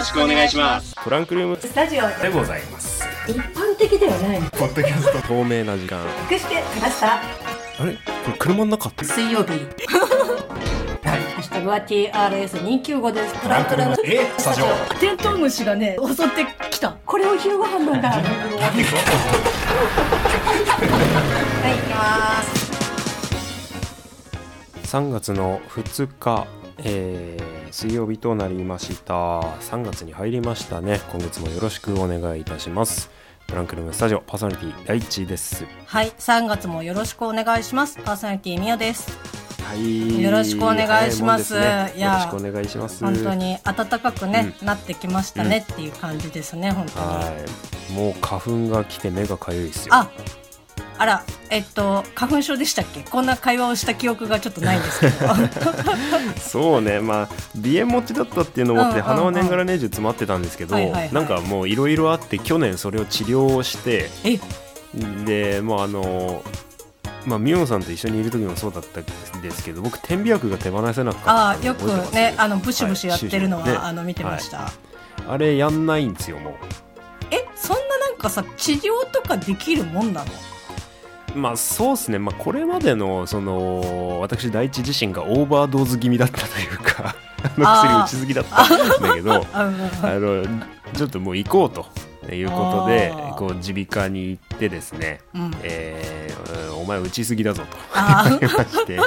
ろしくお願いします。トランクルーム。スタジオでございます。一般的ではないポッドキャスト。透明な時間。隠してきました？あれ？これ車の中？って水曜日。ハッシュタグは TRS295 です。トランクルーム。えスタジオ。テントウムシがね襲ってきた。これを昼ご飯なんだはい行きます。3月の2日、えー水曜日となりました。3月に入りましたね。今月もよろしくお願いいたします。トランクルームスタジオパーソナリティ第一です。はい3月もよろしくお願いします。パーソナリティみおです。はい。よろしくお願いします。ね。いやよろしくお願いします。本当に暖かくね、なってきましたねっていう感じですね本当に。はい。もう花粉が来て目がかゆいですよ。ああらえっと花粉症でしたっけ？こんな会話をした記憶がちょっとないんですけど。そうね。まあ鼻炎持ちだったっていうのもあって、鼻は年がら年中詰まってたんですけど、はいはいはい。なんかもういろいろあって去年それを治療をしてえ？でまああのまあ、ミオンさんと一緒にいる時もそうだったんですけど僕点鼻薬が手放せなかったのあよくねあのブシブシやってるのは、はいあの見てました、あれやんないんですよもえ？そんななんかさ治療とかできるもんなの？うまあそうですね、まあ、これまでのその私第一自身がオーバードーズ気味だったというか あの薬打ちすぎだったんだけど あのちょっともう行こうということでこう耳鼻科に行ってですね、うん。えーお前打ちすぎだぞと。あ 言われまして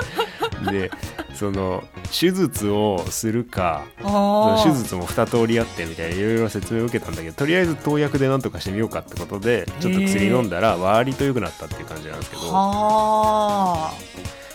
でその手術をするかそのあ手術も2通りあってみたいないろいろ説明を受けたんだけどとりあえず投薬でなんとかしてみようかってことでちょっと薬飲んだら割と良くなったっていう感じなんですけど。は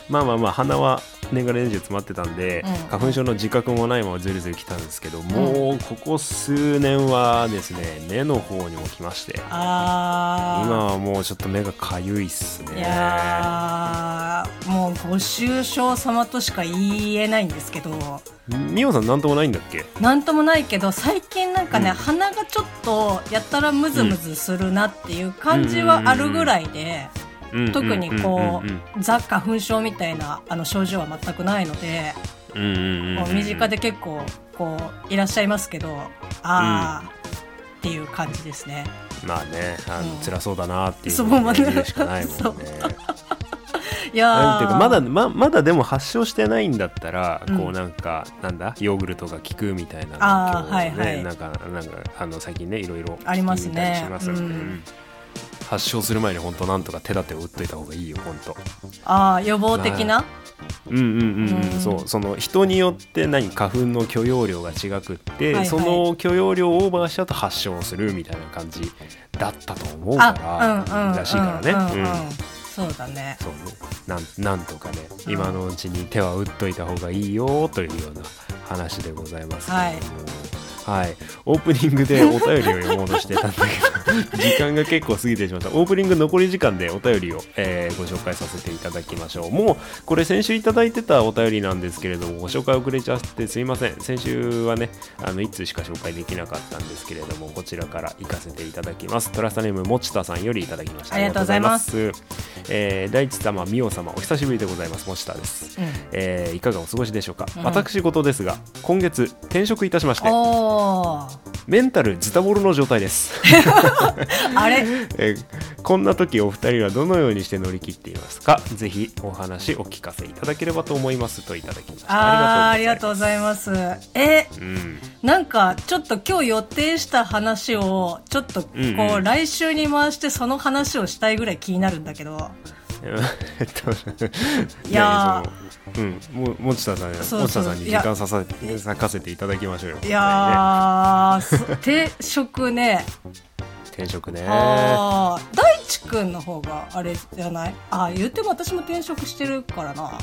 まあまあまあ鼻は年がら年中詰まってたんで、うん。花粉症の自覚もないままずるずる来たんですけど、もうここ数年はですね目の方にも来まして今はもうちょっと目がかゆいっすね。いやーもうご愁傷様としか言えないんですけど。みおさんなんともないんだっけ？なんともないけど最近なんかね、うん。鼻がちょっとやったらムズムズするなっていう感じはあるぐらいで、特にこうんうんうザ花粉症みたいなあの症状は全くないので、うんうんうんうんこう身近で結構こういらっしゃいますけどああ、っていう感じですね。まあねあの、うん。辛そうだなっていうそうのを言うしかないもんね。いやまだままだでも発症してないんだったら、うん。こうなんかなんだヨーグルトが効くみたいなあー今日ねはいはい。なんかなんかあの最近ねいろいろありますね。しますんでうんうん発症する前に本当なんとか手立てを打っといた方がいいよ本当。あー予防的な、うんうんうん、うん。うん。そうその人によって何花粉の許容量が違くって、はいはい。その許容量をオーバーしちゃうと発症するみたいな感じだったと思うから、あうんうん。らしいからね、うんうんうん。そうだね。そう。ねなんなんとかね今のうちに手は打っといた方がいいよというような話でございますけれども、はい、オープニングで お便りを読もうとしてたんだけど時間が結構過ぎてしまった。オープニング残り時間でお便りを、えーご紹介させていただきましょう。もうこれ先週いただいてたお便りなんですけれどもご紹介遅れちゃってすいません。先週はねあの1通しか紹介できなかったんですけれどもこちらから行かせていただきます。トラスタネームもちたさんよりいただきました。ありがとうございます。えー大地様みお様お久しぶりでございます。もちたです、うん。えーいかがお過ごしでしょうか、うん。私事ですが今月転職いたしましてメンタルズタボロの状態です、あれ？えーこんな時お二人はどのようにして乗り切っていますか？ぜひお話お聞かせいただければと思いますといただきました。あーありがありがとうございます。えうん。なんかちょっと今日予定した話をちょっとこう、うんうん。来週に回してその話をしたいぐらい気になるんだけどえっといやそのうん。ももちたさんそうそう。もちたさんに時間ささ割かせていただきましょうよ。いやー、そ転職ね。転職ね。大地くんの方があれじゃない？あー言っても私も転職してるからな。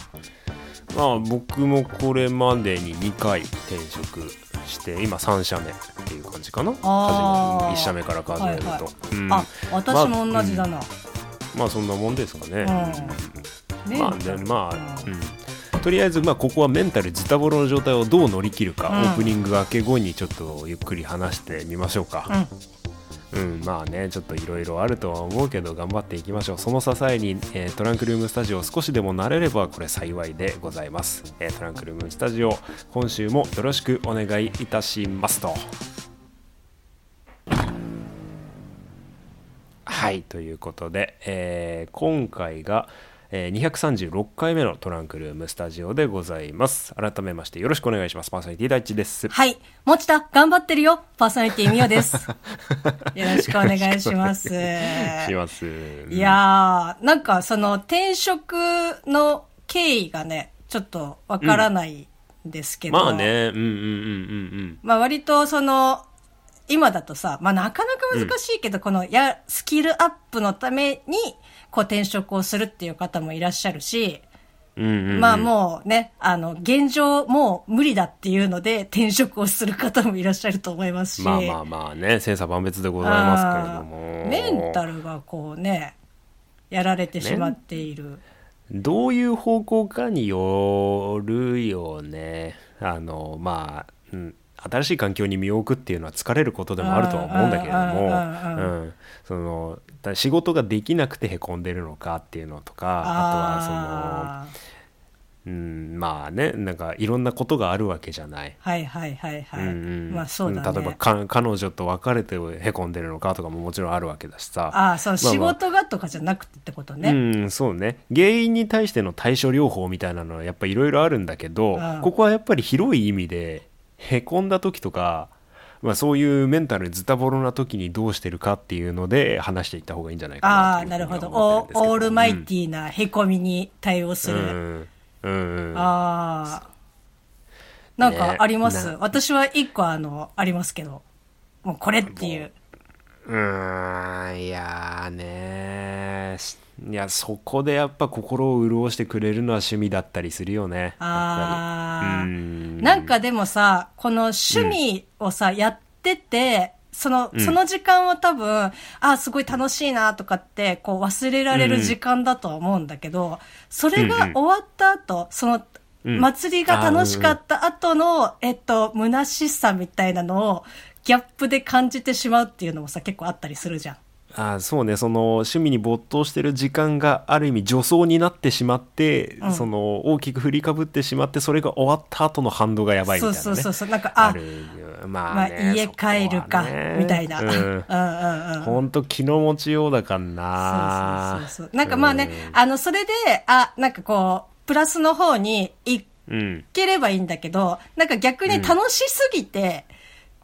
まあ僕もこれまでに2回転職して今3社目っていう感じかな。あー。初め1社目から数えると、はいはい。うん。あ私も同じだな、まあそんなもんですかね、うん。まあね。まあ、うん、とりあえずまあここはメンタルズタボロの状態をどう乗り切るか、うん。オープニング明け後にちょっとゆっくり話してみましょうか、うん、まあね、ちょっといろいろあるとは思うけど、頑張っていきましょう。その支えに、えートランクルームスタジオ少しでも慣れれば、これ幸いでございます。えートランクルームスタジオ、今週もよろしくお願いいたしますと。はいということで、えー、今回が「えー、236回目のトランクルームスタジオでございます。改めましてよろしくお願いします。パーソナリティ大地です。はい。もちた、頑張ってるよ。パーソナリティみよです。よろしくお願いします。します。いやー、なんかその転職の経緯がね、ちょっとわからないんですけど。うん、まあね、うんうんうんうんうん。まあ割とその、今だとさ、まあなかなか難しいけど、うん、このや、スキルアップのために、こう転職をするっていう方もいらっしゃるし、うんうんうん、まあもうね、あの、現状もう無理だっていうので転職をする方もいらっしゃると思いますし。まあまあまあね、千差万別でございますけれども。メンタルがこうね、やられてしまっている。どういう方向かによるよね。あの、まあ、うん。新しい環境に身を置くっていうのは疲れることでもあるとは思うんだけれども、うん、その仕事ができなくてへこんでるのかっていうのとかあとはそのうんまあねなんかいろんなことがあるわけじゃない。はいはいはいはい。うんうん、まあそうだ、ね、例えばか彼女と別れてへこんでるのかとかももちろんあるわけだしさ。ああそう、まあまあ、仕事がとかじゃなくてってことね。うんそうね原因に対しての対処療法みたいなのはやっぱいろいろあるんだけど、ここはやっぱり広い意味でへこんだ時とかまあ、そういうメンタルズタボロな時にどうしてるかっていうので話していった方がいいんじゃないかなああなるほど。オールマイティーなへこみに対応する、うん。うん、ああなんかあります、ね、私は一個あのありますけど。もうこれっていう。う。んいやねいやそこでやっぱ心を潤してくれるのは趣味だったりするよね。ああなんかでもさこの趣味をさ、うん、やっててその、その時間は多分、あ、すごい楽しいなとかって、こう忘れられる時間だとは思うんだけど、それが終わった後、その、祭りが楽しかった後の、えっと、虚しさみたいなのを、ギャップで感じてしまうっていうのもさ、結構あったりするじゃん。あそうねその趣味に没頭してる時間がある意味助走になってしまって、うん、その大きく振りかぶってしまってそれが終わった後の反動がやばいみたいな、ね、そうそうそうなんかあまあ、まあ、家帰るか、みたいな。うん。うんうん本当気の持ちようだからな。そうそうそうなんかまあね、うん、あの、それで、あ、なんかこう、プラスの方に行ければいいんだけど、なんか逆に楽しすぎて、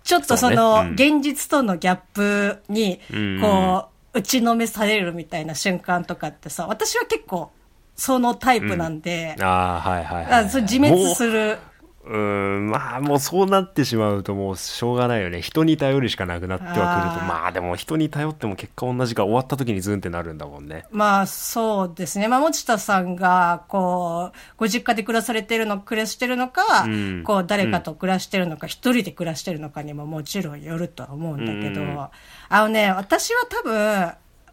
ちょっとその、現実とのギャップに、こう、打ちのめされるみたいな瞬間とかってさ、私は結構、そのタイプなんで、ああ、はいはいはい、そ自滅する。うんまあもうそうなってしまうともうしょうがないよね。人に頼るしかなくなってはくると。まあでも人に頼っても結果同じか終わった時にズンってなるんだもんね。まあそうですね。まあ持田さんがこうご実家で暮らされてるの暮らしてるのか、うん、こう誰かと暮らしてるのか一、うん、人で暮らしてるのかにももちろんよるとは思うんだけど、うん、あのね私は多分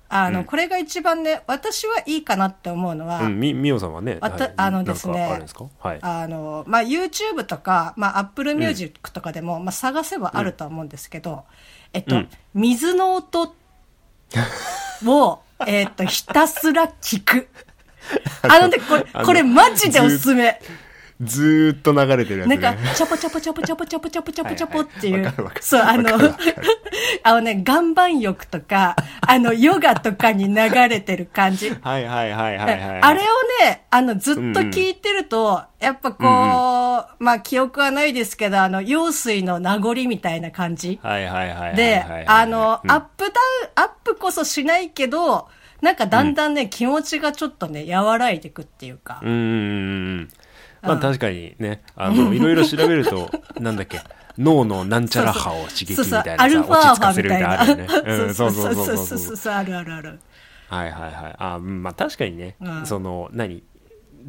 あの、うん、これが一番ね、私はいいかなって思うのは、うん、み、みおさんはね、あた、あのですね、はい、あの、まあ、YouTube とか、まあ、Apple Music とかでも、うん、まあ、探せばあると思うんですけど、えっと、水の音を、えっと、ひたすら聞く。あのね、これ、これマジでおすすめ。ずっと流れてるやつ、ね、なんか、チャポチャポチャポチャポチャポチャポチャポチャポっていう。そう、あの、あのね、岩盤浴とか、あの、ヨガとかに流れてる感じ。はいはいはいはい、はい。あれをね、あの、ずっと聞いてると、うん、やっぱこう、うんうん、まあ、記憶はないですけど、あの、用水の名残みたいな感じ。はいはいはい。で、あの、うん、アップダウン、アップこそしないけど、なんかだんだんね、うん、気持ちがちょっとね、和らいでいくっていうか。うん。まあ確かにね、あの、いろいろ調べると、なんだっけ、脳のなんちゃら波を刺激みたいなさ、落ち着かせるみたいなあるよね。うん、そうそうそうそうそうそう、あるあるある。はいはいはい。あまあ確かにね、その、何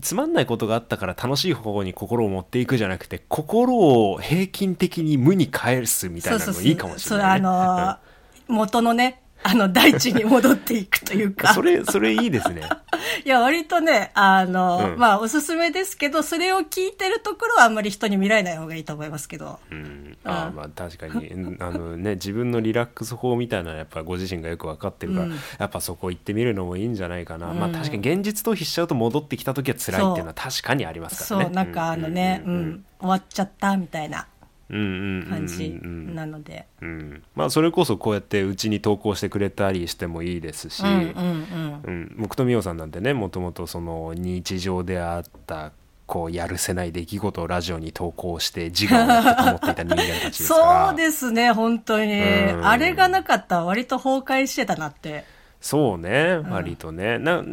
つまんないことがあったから楽しい方向に心を持っていくじゃなくて心を平均的に無に返すみたいなのもいいかもしれない、ね、そうそう。そうあのーうん、元のねあの、大地に戻っていくというか。それ、それいいですね。いや、割とね、あの、うん、まあ、おすすめですけど、それを聞いてるところはあんまり人に見られない方がいいと思いますけど。うん。あ、まあ、確かに、あのね、自分のリラックス法みたいなやっぱご自身がよく分かってるから、うん、やっぱそこ行ってみるのもいいんじゃないかな。まあ、確かに現実逃避しちゃうと戻ってきた時は辛いっていうのは確かにありますからね。そう、なんかあのね、うん、終わっちゃったみたいな。感じなので、うん、まあ、それこそこうやってうちに投稿してくれたりしてもいいですし、うん僕とみおさんなんてねもともとその日常であったこうやるせない出来事をラジオに投稿して自我をやっていた人間たちですから。そうですね本当に、あれがなかったら割と崩壊してたなって。そうね割とね、な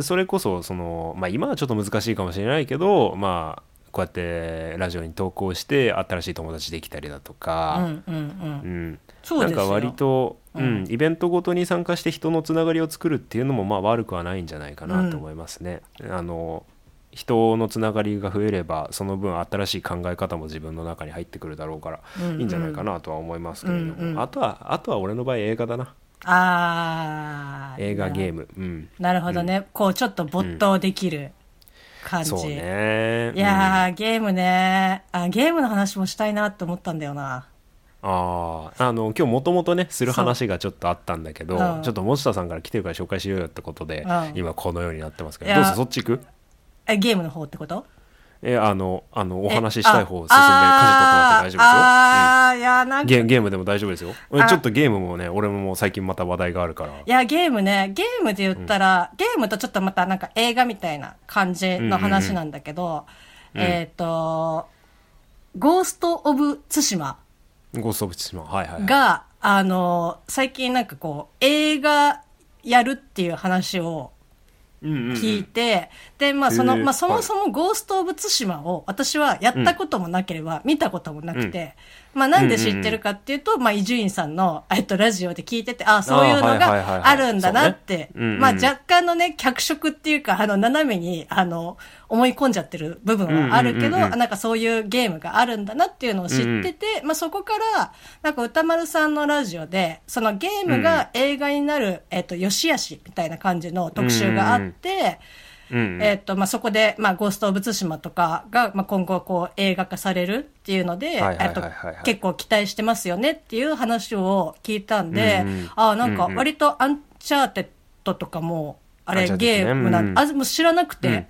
それこそその、まあ、今はちょっと難しいかもしれないけど、まあ、こうやってラジオに投稿して新しい友達できたりだとか、うん、なんか割と、うん、イベントごとに参加して人のつながりを作るっていうのもまあ悪くはないんじゃないかなと思いますね。うん、あの人のつながりが増えればその分新しい考え方も自分の中に入ってくるだろうからいいんじゃないかなとは思いますけれども、うんうん、あとはあとは俺の場合映画だな。あ映画ゲーム、うん、なるほどね、うん、こうちょっと没頭できる感じ、うん、そうね。いや、ゲームね。あゲームの話もしたいなって思ったんだよな。ああの今日もともとねする話がちょっとあったんだけど、う。ん、ちょっと持田さんから来てるから紹介しようよってことで、今このようになってますけどどうぞそっち行く？えゲームの方ってこと？えあのあのお話ししたい方進んで舵取ってもらって大丈夫ですよ。あ、うん、いやなんか。ゲゲームでも大丈夫ですよ。ちょっとゲームもね俺も最近また話題があるから。いやゲームねゲームで言ったら、うん、ゲームとちょっとまたなんか映画みたいな感じの話なんだけど、えっ、ー、と「ゴースト・オブ・ツシマ」ゴースト・オブ・ツシマはいはい、はい、があの最近なんかこう映画やるっていう話を聞いて、で、まあ、その、まあ、そもそもゴースト・オブ・ツシマを私はやったこともなければ、見たこともなくて、まあ、なんで知ってるかっていうと、まあ、伊集院さんの、えっと、ラジオで聞いてて、ああ、そういうのがあるんだなって、まあ、若干のね、脚色っていうか、あの、斜めに、あの、思い込んじゃってる部分はあるけど、なんかそういうゲームがあるんだなっていうのを知ってて、まあ、そこから、なんか歌丸さんのラジオで、そのゲームが映画になる、えっと、よしあしみたいな感じの特集があって、うんえっ、と、まあ、そこで、まあ、ゴースト・オブ・ツシマとかが、まあ、今後、こう、映画化されるっていうので、えっと、結構期待してますよねっていう話を聞いたんで、うんうん、ああ、なんか、割とアンチャーテッドとかも、あれ、ゲームなん、うん、あ、もう知らなくて、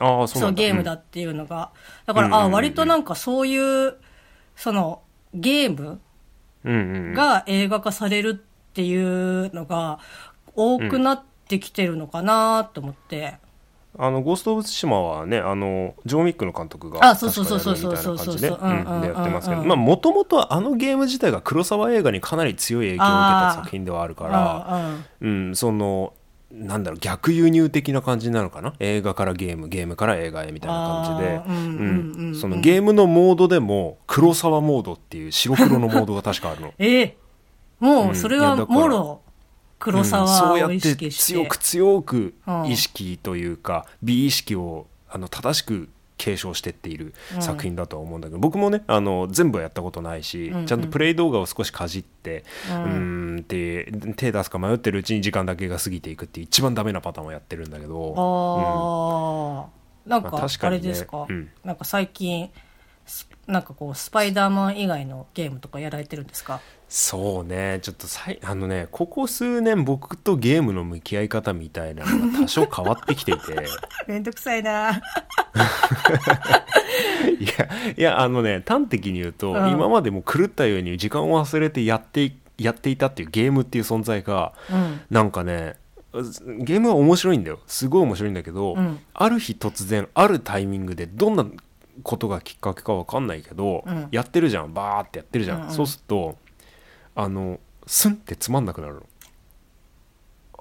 うん、あそうゲームだっていうのが。だから、ああ、割となんかそういう、その、ゲームが映画化されるっていうのが多くなってきてるのかなと思って。あのゴースト・オブ・ツシマはねあのジョー・ミックの監督があそうそうそうそうそうそう。そうでやってますけどもともとあのゲーム自体が黒沢映画にかなり強い影響を受けた作品ではあるからうん、そのなんだろう逆輸入的な感じなのかな？映画からゲームゲームから映画へみたいな感じで、うんそのゲームのモードでも黒沢モードっていう白黒のモードが確かあるの。えー、もうそれはもろ、黒沢を意識して、うん、そうやって強く強く意識というか、美意識をあの正しく継承してっている作品だとは思うんだけど、うん、僕もねあの全部はやったことないし、うんうん、ちゃんとプレイ動画を少しかじって、うん、うんって手出すか迷ってるうちに時間だけが過ぎていくって一番ダメなパターンをやってるんだけどあ、うん、なんかあれですか、ね、うん、なんか最近なんかこうスパイダーマン以外のゲームとかやられてるんですか？そうね。ちょっとさいあのねここ数年僕とゲームの向き合い方みたいなのが多少変わってきていて。めんどくさいな。いやいやあのね端的に言うと、うん、今までも狂ったように時間を忘れてやってやっていたっていうゲームっていう存在が、うん、なんかねゲームは面白いんだよ。すごい面白いんだけど、うん、ある日突然あるタイミングでどんなことがきっかけか分かんないけど、うん、やってるじゃん。バーってやってるじゃん、うんうん、そうするとあのスンってつまんなくなるの。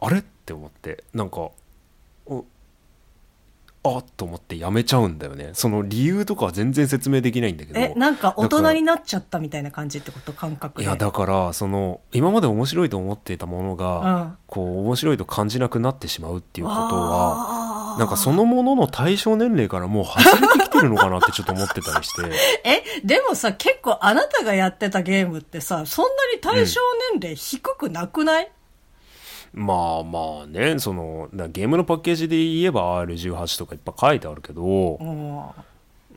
あれ？って思って。なんかあっと思ってやめちゃうんだよね。その理由とかは全然説明できないんだけど。えなんか大人になっちゃったみたいな感じってこと？感覚いやだからその今まで面白いと思っていたものが、うん、こう面白いと感じなくなってしまうっていうことはなんかそのものの対象年齢からもう外れてきてるのかなってちょっと思ってたりして。えでもさ結構あなたがやってたゲームってさそんなに対象年齢低くなくない、うんまあまあねそのゲームのパッケージで言えば R18 とかいっぱい書いてあるけど、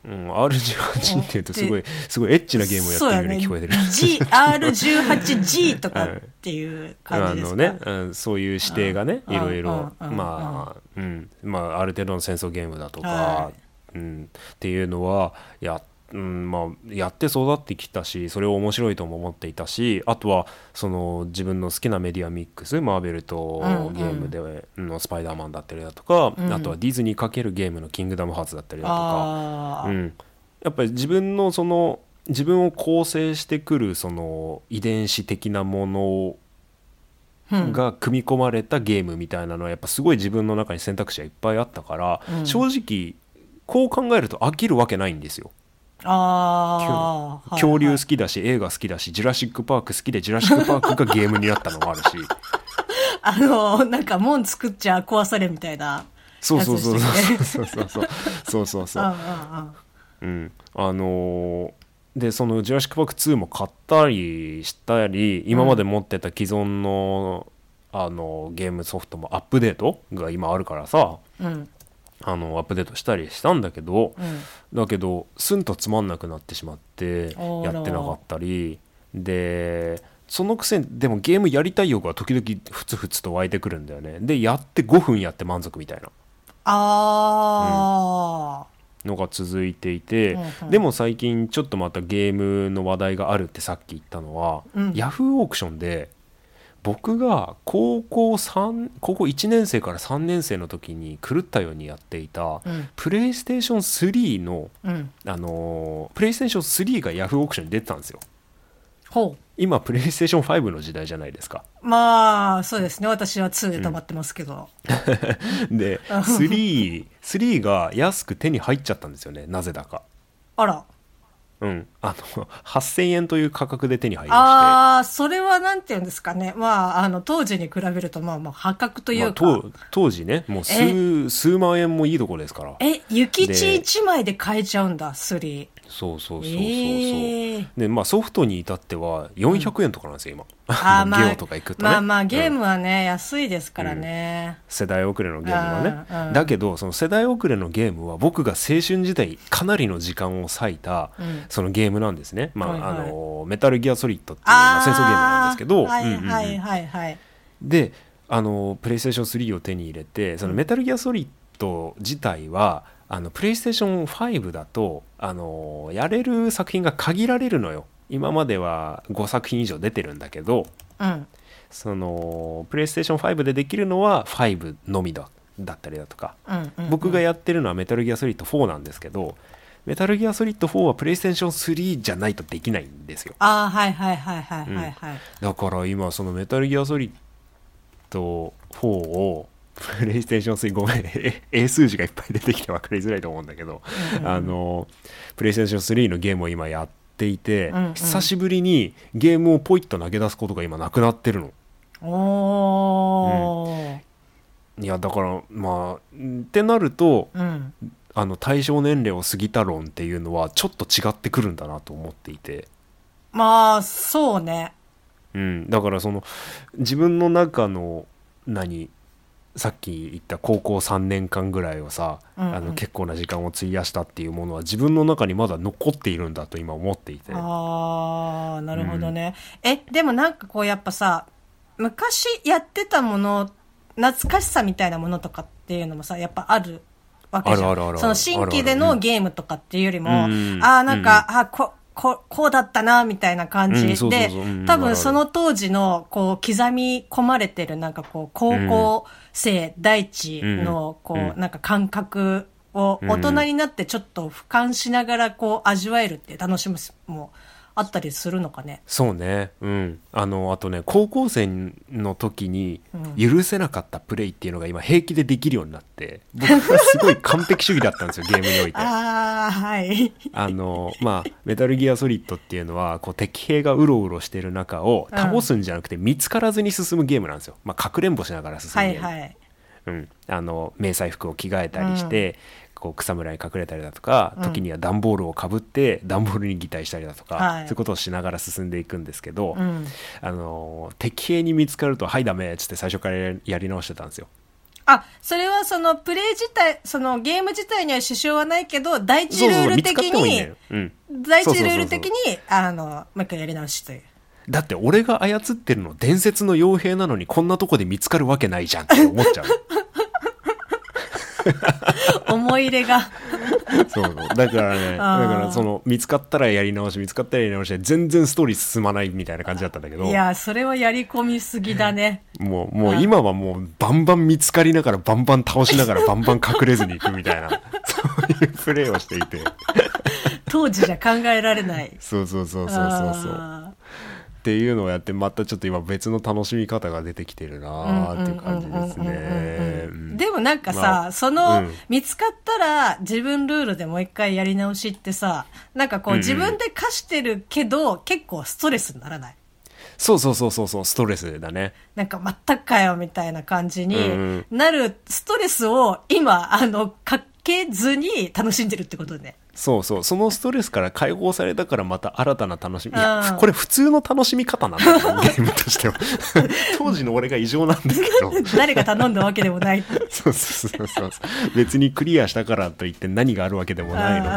うん、R18 っていうとすごいすごいエッチなゲームをやってるように聞こえてる、R18G とかっていう感じですか、あのね、そういう指定がねいろいろまあ、うん。まあ、ある程度の戦争ゲームだとか、はい、うん、っていうのはやってうんまあ、やって育ってきたしそれを面白いとも思っていたしあとはその自分の好きなメディアミックスマーベルとゲームでの「スパイダーマン」だったりだとか、うん、あとはディズニーかけるゲームの「キングダムハーツ」だったりだとか、うん、やっぱり自分のその自分を構成してくるその遺伝子的なものが組み込まれたゲームみたいなのはやっぱすごい自分の中に選択肢がいっぱいあったから、うん、正直こう考えると飽きるわけないんですよ。あ恐竜好きだし、映画好きだしジュラシック・パーク好きでジュラシック・パークがゲームになったのもあるし。あのなんか門作っちゃ壊されみたいなそうそうそうそうそうそうそう。そうそううんあのー、でその「ジュラシック・パーク2」も買ったりしたり今まで持ってた既存の,、あのゲームソフトもアップデートが今あるからさ、うん、あのアップデートしたりしたんだけど、うん、だけどすんとつまんなくなってしまってやってなかったり。でそのくせでもゲームやりたい欲は時々ふつふつと湧いてくるんだよね。でやって5分やって満足みたいな。あ、うん、のが続いていて、うんうん、でも最近ちょっとまたゲームの話題があるってさっき言ったのは、うん、ヤフーオークションで僕が高校3高校1年生から3年生の時に狂ったようにやっていた、うん、プレイステーション3の、うん、あのプレイステーション3がヤフーオークションに出てたんですよ。ほう。今プレイステーション5の時代じゃないですか。まあそうですね。私は2で止まってますけど、うん、で 3, 3が安く手に入っちゃったんですよね。なぜだか。あらうん、あの8000円という価格で手に入りまして。ああそれはなんていうんですかね。まああの当時に比べるとまあまあ破格というか、まあ、当時ね。もう数数万円もいいところですから。え諭吉1枚で買えちゃうんだ3そうそうそうそうそう、えー、でまあソフトに至っては400円とかなんですよ、今。あまあ ゲオとか行くとね。まあまあゲームはね、うん、安いですからね、うん、世代遅れのゲームはね、うん、だけどその世代遅れのゲームは僕が青春時代かなりの時間を割いた、そのゲームなんですね、まあ、はいはい、あのメタルギアソリッドっていうまあ、戦争ゲームなんですけど。はいはいはいはい、であのプレイステーション3を手に入れてそのメタルギアソリッド自体は、あのプレイステーション5だとあのやれる作品が限られるのよ。今までは5作品以上出てるんだけど、うん、そのプレイステーション5でできるのは5のみだだったりだとか、うんうんうん、僕がやってるのはメタルギアソリッド4なんですけどメタルギアソリッド4はプレイステーション3じゃないとできないんですよ。ああはいはいはいはいはい、はい、うん、だから今そのメタルギアソリッド4をプレイステーション3ごめん 英数字がいっぱい出てきて分かりづらいと思うんだけど、うんあのプレイステーション3のゲームを今やっていて、うんうん、久しぶりにゲームをポイッと投げ出すことが今なくなってるの。おうん、いやだからまあってなると、うん、あの対象年齢を過ぎた論っていうのはちょっと違ってくるんだなと思っていて。まあそうね。うん。だからその自分の中の何さっき言った高校3年間ぐらいをさ、うんうん、あの結構な時間を費やしたっていうものは自分の中にまだ残っているんだと今思っていて。ああなるほどね、うん、えでもなんかこうやっぱさ昔やってたもの懐かしさみたいなものとかっていうのもさやっぱある？わけじゃん。その新規でのゲームとかっていうよりも、うん、ああなんか、うん、あこここうだったな、みたいな感じで、多分その当時の、こう、刻み込まれてる、なんかこう、高校生第一の、こう、なんか感覚を大人になってちょっと俯瞰しながら、こう、味わえるって楽しむもあったりするのかね。そうね。うん。あのあとね高校生の時に許せなかったプレイっていうのが今平気でできるようになって僕はすごい完璧主義だったんですよ ゲームにおいて。ああはい。あのまあメタルギアソリッドっていうのはこう敵兵がうろうろしてる中を倒すんじゃなくて見つからずに進むゲームなんですよ、まあ、かくれんぼしながら進むゲーム、はいはい。うん、あの迷彩服を着替えたりして、こう草むらに隠れたりだとか、時には段ボールをかぶって段ボールに擬態したりだとか、はい、そういうことをしながら進んでいくんですけど、うん、あの敵兵に見つかると「はいダメ」っつって最初からやり直してたんですよ。あ、それはそのプレイ自体、そのゲーム自体には支障はないけど、第一ルール的に、第一ルール的に、あの、もう一回やり直しという。だって俺が操ってるの伝説の傭兵なのにこんなとこで見つかるわけないじゃんって思っちゃう。思い入れが。そうだからねだからその見つかったらやり直し見つかったらやり直しで全然ストーリー進まないみたいな感じだったんだけど。いやそれはやり込みすぎだね。もうもう今はもうバンバン見つかりながらバンバン倒しながらバンバン隠れずにいくみたいな。そういうプレーをしていて。当時じゃ考えられない。そうそうそうそうそうそうっていうのをやってまたちょっと今別の楽しみ方が出てきてるなーっていう感じですね。でもなんかさ、まあ、その、うん、見つかったら自分ルールでもう一回やり直しってさなんかこう、自分で課してるけど結構ストレスにならない？そうそうそうそうそうストレスだね。なんか全くかよみたいな感じになるストレスを今あのかけずに楽しんでるってことね。そうそう。そのストレスから解放されたからまた新たな楽しみ。いやこれ普通の楽しみ方なんだよ ゲームとしては。当時の俺が異常なんですけど。誰が頼んだわけでもない。そうそうそうそう別にクリアしたからといって何があるわけでもないのに、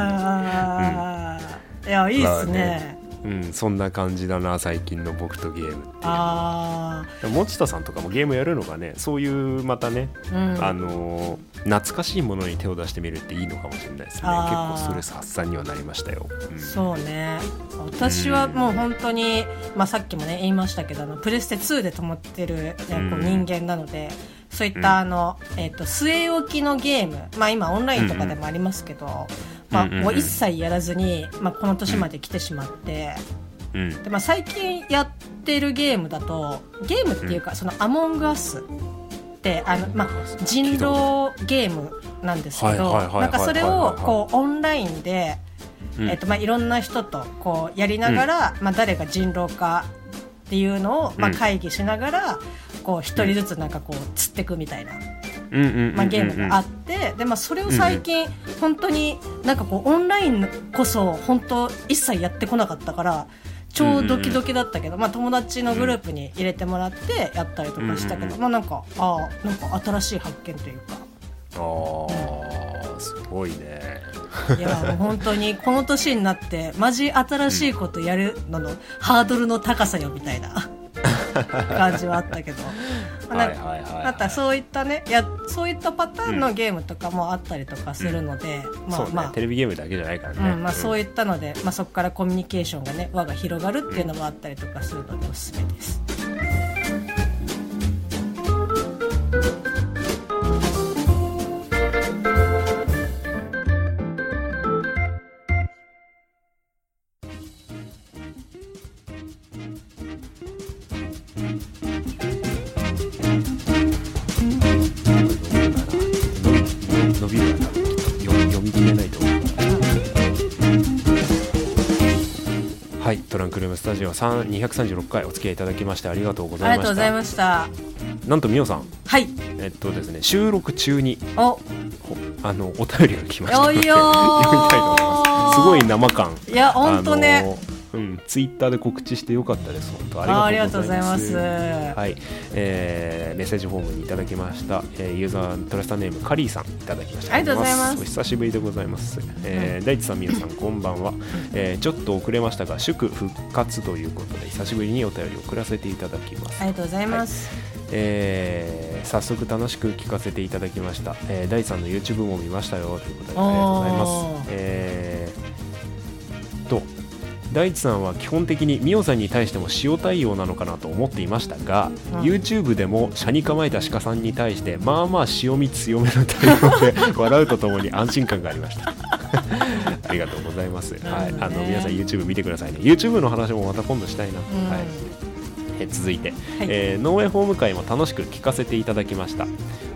うん、いやいいっすねうん、そんな感じだな最近の僕とゲームってああ持田さんとかもゲームやるのがねそういうまたね、うん、あの懐かしいものに手を出してみるっていいのかもしれないですね。結構ストレス発散にはなりましたよ、うん、そうね。私はもう本当に、まあ、さっきもね言いましたけどあのプレステ2で止まってる、ね、こう人間なので、そういったあの、えっ、ー、と、据え置きのゲーム、まあ今オンラインとかでもありますけど、まあもう一切やらずに、まあこの年まで来てしまって、うん、でまあ最近やってるゲームだと、ゲームっていうか、そのアモングアスって、あの、まあ人狼ゲームなんですけど、なんかそれをこうオンラインで、えっ、ー、とまあいろんな人とこうやりながら、まあ誰が人狼かっていうのを、まあ、会議しながら、こう一人ずつなんかこう釣っていくみたいな。まあ、ゲームがあってで、まあ、それを最近、本当になんかこうオンラインこそ本当一切やってこなかったから超ドキドキだったけど、まあ、友達のグループに入れてもらってやったりとかしたけど、まあ、なんかあなんか新しい発見というか。ああ、うん、すごいね。いやもう本当にこの年になってマジ新しいことやるののハードルの高さよみたいな。感じはあったけど、まあ、なんかそういったねやそういったパターンのゲームとかもあったりとかするので、うん、まあ、まあ、テレビゲームだけじゃないからね、うんまあ、そういったので、まあ、そこからコミュニケーションがね輪が広がるっていうのもあったりとかするのでおすすめです。スタジオ236回お付き合いいただきましてありがとうございました。ありがとうございました。なんとみおさん。はい。えっとですね収録中にお。あのお便りが来ましたので読みたいと思います。すごい生感。いや本当ね。うん、ツイッターで告知してよかったです。本当ありがとうございます。はい、えー、メッセージフォームにいただきました、えー、ユーザートラスターネームカリーさんいただきました。ありがとうございます。お久しぶりでございます。えー、大地さん、みゆさん、こんばんは、えー。ちょっと遅れましたが、祝復活ということで久しぶりにお便りを送らせていただきます。ありがとうございます。はいえー、早速楽しく聞かせていただきました、えー、大地さんの YouTube も見ましたよということでありがとうございます。えー、と大地さんは基本的にミオさんに対しても塩対応なのかなと思っていましたが、うん、YouTube でも車に構えた鹿さんに対してまあまあ塩味強めの対応で 笑うとともに安心感がありました。ありがとうございます、ね、はい、あの皆さん YouTube 見てくださいね。YouTube の話もまた今度したいな、うん、はい。え続いて、はい、えー、ノーウェイホーム会も楽しく聞かせていただきました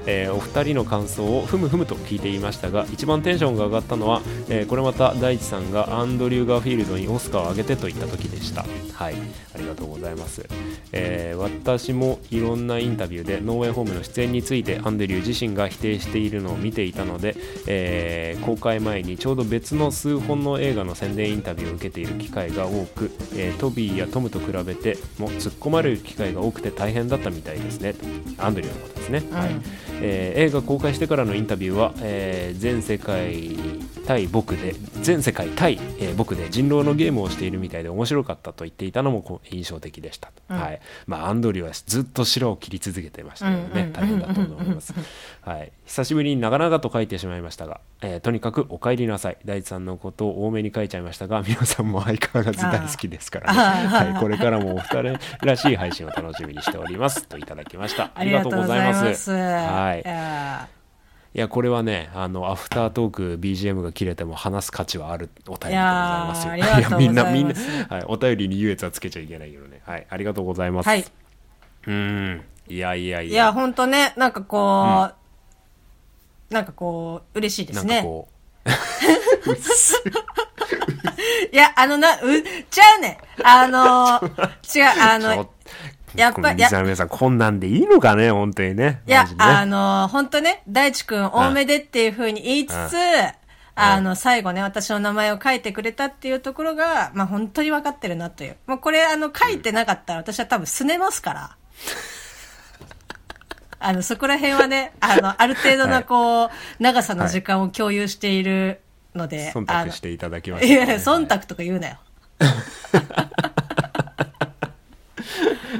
えー、お二人の感想をふむふむと聞いていましたが一番テンションが上がったのは、えー、これまた大地さんがアンドリュー・ガーフィールドにオスカーをあげてと言った時でした。はい。ありがとうございます、えー、私もいろんなインタビューでノーウェイホームの出演についてアンドリュー自身が否定しているのを見ていたので、え公開前にちょうど別の数本の映画の宣伝インタビューを受けている機会が多く、えトビーやトムと比べても突っ込まれる機会が多くて大変だったみたいですね。アンドリューのことですね、うん、はいえー、映画公開してからのインタビューは、えー、全世界対僕で全世界対、えー、僕で人狼のゲームをしているみたいで面白かったと言っていたのも印象的でした、うん、はい。まあアンドリューはずっと白を切り続けてましたけどね、大変だと思います、はい、久しぶりに長々と書いてしまいましたが、えー、とにかくお帰りなさい。大地さんのことを多めに書いちゃいましたが皆さんも相変わらず大好きですからね、はい、これからもお二人らしい配信を楽しみにしております。といただきました。ありがとうございます。はいいやこれはねあのアフタートーク BGM が切れても話す価値はあるお便りでございますよ。いやみんなみんな、はい、お便りに優越はつけちゃいけないけどね。はいありがとうございます。はい、うん。いやいやいや。いや本当ねなんかこう、うん、なんかこう嬉しいですね。なんかこう。いや、あのな、う、ちゃうね。あの、違う、あの、やっぱり。リスナーの皆さん、こんなんでいいのかね、本当にね。いや、ね、あの、本当ね、大地くん多めでっていうふうに言いつつ、あの、最後ね、私の名前を書いてくれたっていうところが、まあ本当に分かってるなという。もうこれ、あの、書いてなかったら私は多分すねますから。あの、そこら辺はね、あの、ある程度のこう、はい、長さの時間を共有しているので。忖度していただきました、ね、いや、忖度とか言うなよ。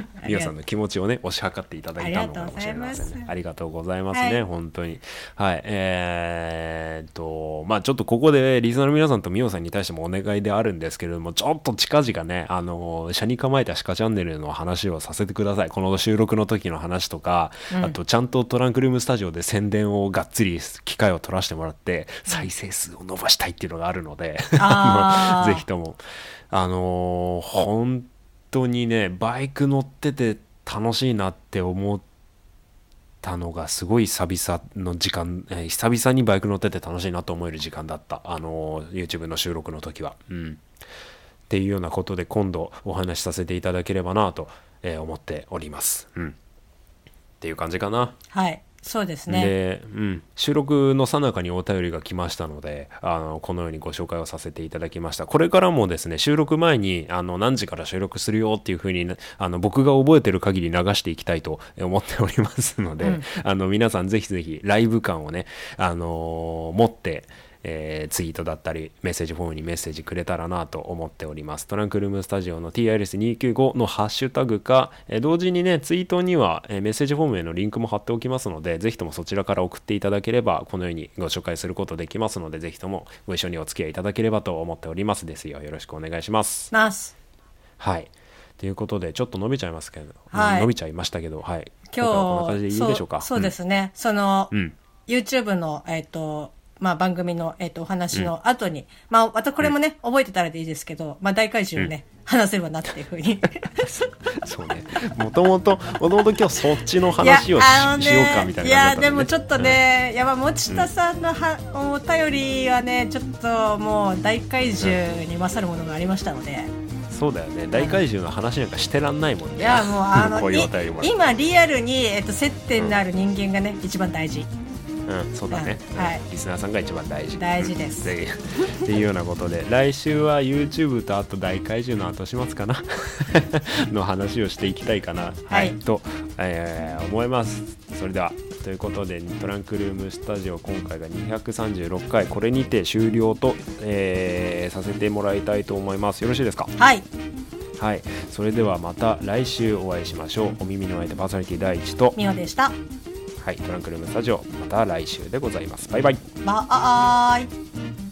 皆さんの気持ちをね推し量っていただいたのかもしれませんね。ありがとうございます。ね、はい、本当に。はい。えー、っとまあちょっとここでリスナーの皆さんとミオさんに対してもお願いであるんですけれどもちょっと近々ねあの車に構えた鹿チャンネルの話をさせてください。この収録の時の話とか、うん、あとちゃんとトランクルームスタジオで宣伝をがっつり機会を取らせてもらって再生数を伸ばしたいっていうのがあるので ぜひとも。あのー、本当当にねバイク乗ってて楽しいなって思ったのがすごい久々の時間、えー、久々にバイク乗ってて楽しいなと思える時間だったあの YouTube の収録の時は。うんっていうようなことで今度お話しさせていただければなと、え、思っております。うん、っていう感じかな。はい。そうですね。で、うん、収録の最中にお便りが来ましたのであのこのようにご紹介をさせていただきました。これからもですね収録前にあの何時から収録するよっていうふうにあの僕が覚えてる限り流していきたいと思っておりますので、うん、あの皆さんぜひぜひライブ感をね、あのー、持ってえー、ツイートだったりメッセージフォームにメッセージくれたらなと思っております。トランクルームスタジオの TIRS295 のハッシュタグか、えー、同時にねツイートには、えー、メッセージフォームへのリンクも貼っておきますのでぜひともそちらから送っていただければこのようにご紹介することできますのでぜひともご一緒にお付き合いいただければと思っておりますですよ。よろしくお願いします。はい。ということでちょっと伸びちゃいますけど、はい、伸びちゃいましたけどはい。今日こんな感じでいいでしょうか？そうですね、うん、その、うん、YouTube のえっ、ー、とまあ、番組の、えっ、ー、と、お話の後に、うん、まあ、またこれもね、うん、覚えてたらでいいですけど、まあ、大怪獣をね、うん、話せればなっていうふうに。そうね。もともと、もともと今日そっちの話をし,、ね、しようかみたいな、ね、いや、でもちょっとね、やば、持田さんのは、お便りはね、ちょっともう大怪獣に勝るものがありましたので。そうだよね。大怪獣の話なんかしてらんないもんね。いやもうあの 今リアルに、えっと、接点のある人間がね、一番大事うんそうだね、はい、リスナーさんが一番大事。大事です、っていうようなことで 来週は YouTube とあと大怪獣の後始末かな？の話をしていきたいかな、はい、と、えー、思います。それではということでトランクルームスタジオ今回が236回。これにて終了と、えー、させてもらいたいと思います。よろしいですか？はい。はい、それではまた来週お会いしましょう。お耳の相手パーソナリティ第一と。みおでしたはい、トランクルームスタジオまた来週でございます。バイバイ。バイ